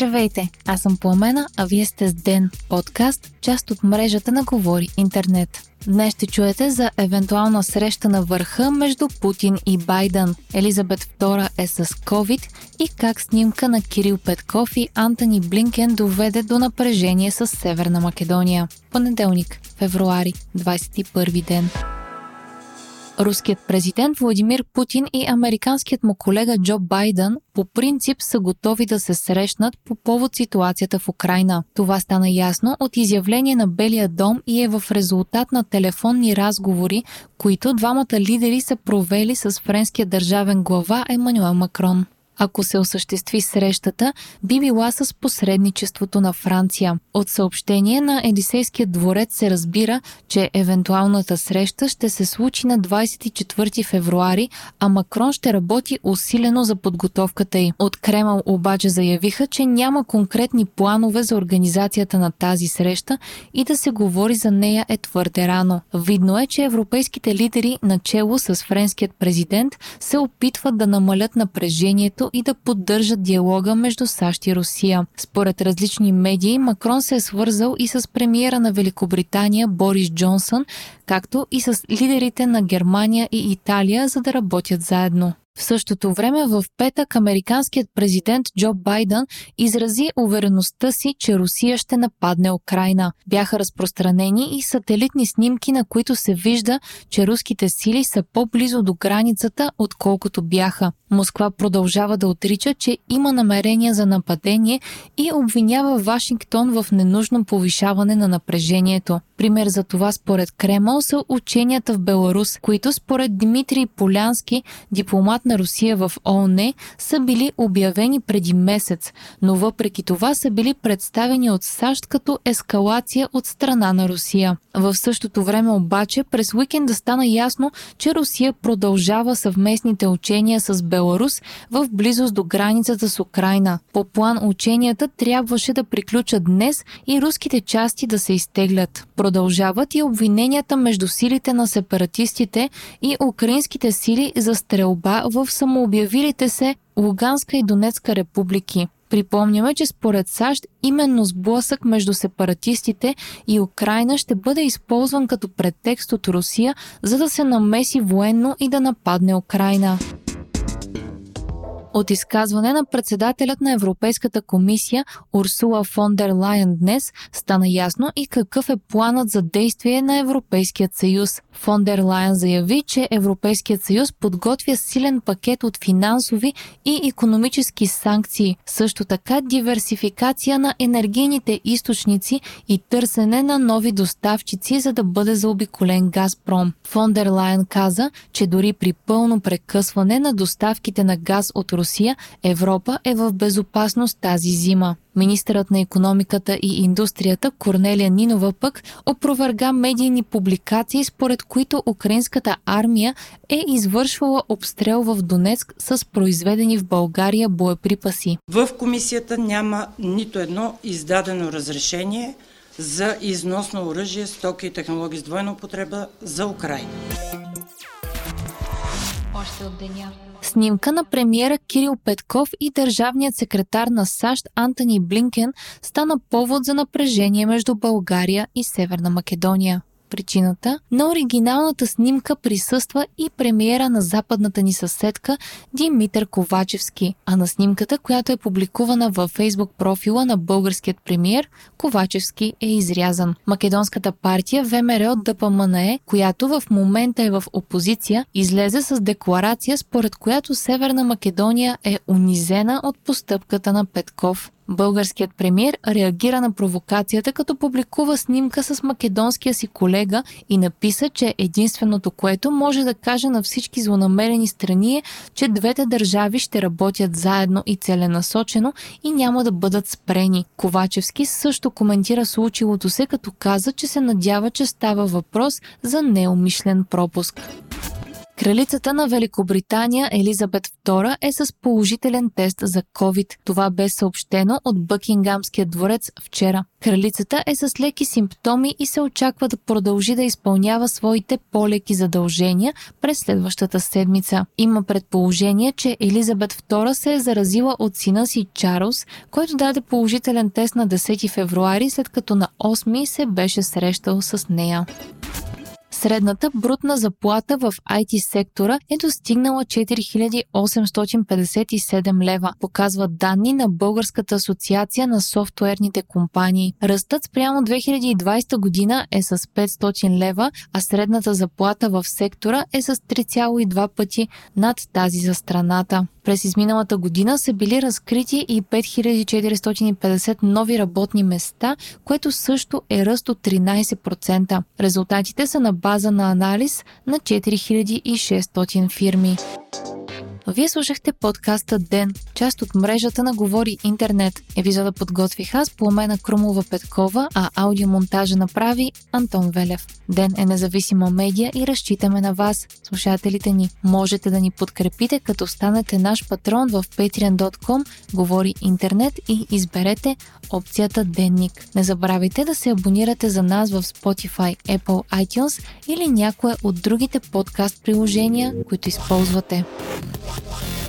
Здравейте, аз съм Пламена, а вие сте с Ден, подкаст, част от мрежата на Говори Интернет. Днес ще чуете за евентуална среща на върха между Путин и Байден. Елизабет II е с COVID и как снимка на Кирил Петков и Антони Блинкен доведе до напрежение с Северна Македония. Понеделник, февруари, 21 ден. Руският президент Владимир Путин и американският му колега Джо Байден по принцип са готови да се срещнат по повод ситуацията в Украина. Това стана ясно от изявление на Белия дом и е в резултат на телефонни разговори, които двамата лидери са провели с френския държавен глава Емануел Макрон ако се осъществи срещата, би била с посредничеството на Франция. От съобщение на Елисейския дворец се разбира, че евентуалната среща ще се случи на 24 февруари, а Макрон ще работи усилено за подготовката й. От Кремъл обаче заявиха, че няма конкретни планове за организацията на тази среща и да се говори за нея е твърде рано. Видно е, че европейските лидери, начело с френският президент, се опитват да намалят напрежението и да поддържат диалога между САЩ и Русия. Според различни медии, Макрон се е свързал и с премиера на Великобритания Борис Джонсън, както и с лидерите на Германия и Италия, за да работят заедно. В същото време в петък американският президент Джо Байден изрази увереността си, че Русия ще нападне Украина. Бяха разпространени и сателитни снимки, на които се вижда, че руските сили са по-близо до границата, отколкото бяха. Москва продължава да отрича, че има намерения за нападение и обвинява Вашингтон в ненужно повишаване на напрежението. Пример за това според Кремъл са ученията в Беларус, които според Дмитрий Полянски, дипломат на Русия в ООН, са били обявени преди месец, но въпреки това са били представени от САЩ като ескалация от страна на Русия. В същото време обаче през уикенда стана ясно, че Русия продължава съвместните учения с Беларус в близост до границата с Украина. По план ученията трябваше да приключат днес и руските части да се изтеглят. Продължават и обвиненията между силите на сепаратистите и украинските сили за стрелба в самообявилите се Луганска и Донецка републики. Припомняме, че според САЩ именно сблъсък между сепаратистите и Украина ще бъде използван като претекст от Русия, за да се намеси военно и да нападне Украина. От изказване на председателят на Европейската комисия Урсула фон дер Лайен днес стана ясно и какъв е планът за действие на Европейският съюз. Фон дер Лайен заяви, че Европейският съюз подготвя силен пакет от финансови и економически санкции, също така диверсификация на енергийните източници и търсене на нови доставчици, за да бъде заобиколен Газпром. Фон дер Лайен каза, че дори при пълно прекъсване на доставките на газ от Русия, Европа е в безопасност тази зима. Министърът на економиката и индустрията Корнелия Нинова пък опроверга медийни публикации, според които украинската армия е извършвала обстрел в Донецк с произведени в България боеприпаси. В комисията няма нито едно издадено разрешение за износ на оръжие, стоки и технологии с двойна употреба за Украина. Още от деня. Снимка на премиера Кирил Петков и държавният секретар на САЩ Антони Блинкен стана повод за напрежение между България и Северна Македония причината, на оригиналната снимка присъства и премиера на западната ни съседка Димитър Ковачевски, а на снимката, която е публикувана във фейсбук профила на българският премиер, Ковачевски е изрязан. Македонската партия ВМРО от ДПМНЕ, която в момента е в опозиция, излезе с декларация, според която Северна Македония е унизена от постъпката на Петков. Българският премьер реагира на провокацията, като публикува снимка с македонския си колега и написа, че единственото, което може да каже на всички злонамерени страни е, че двете държави ще работят заедно и целенасочено и няма да бъдат спрени. Ковачевски също коментира случилото се, като каза, че се надява, че става въпрос за неумишлен пропуск. Кралицата на Великобритания Елизабет II е с положителен тест за COVID. Това бе съобщено от Бъкингамския дворец вчера. Кралицата е с леки симптоми и се очаква да продължи да изпълнява своите по-леки задължения през следващата седмица. Има предположение, че Елизабет II се е заразила от сина си Чарлз, който даде положителен тест на 10 февруари, след като на 8 се беше срещал с нея. Средната брутна заплата в IT сектора е достигнала 4857 лева, показват данни на Българската асоциация на софтуерните компании. Ръстът спрямо 2020 година е с 500 лева, а средната заплата в сектора е с 3,2 пъти над тази за страната. През изминалата година са били разкрити и 5450 нови работни места, което също е ръст от 13%. Резултатите са на база на анализ на 4600 фирми. Вие слушахте подкаста Ден, част от мрежата на Говори Интернет. Епизода подготвих аз, Пламена Крумова Петкова, а аудиомонтажа направи Антон Велев. Ден е независима медия и разчитаме на вас, слушателите ни. Можете да ни подкрепите, като станете наш патрон в patreon.com, Говори Интернет и изберете опцията Денник. Не забравяйте да се абонирате за нас в Spotify, Apple iTunes или някое от другите подкаст приложения, които използвате. one, one.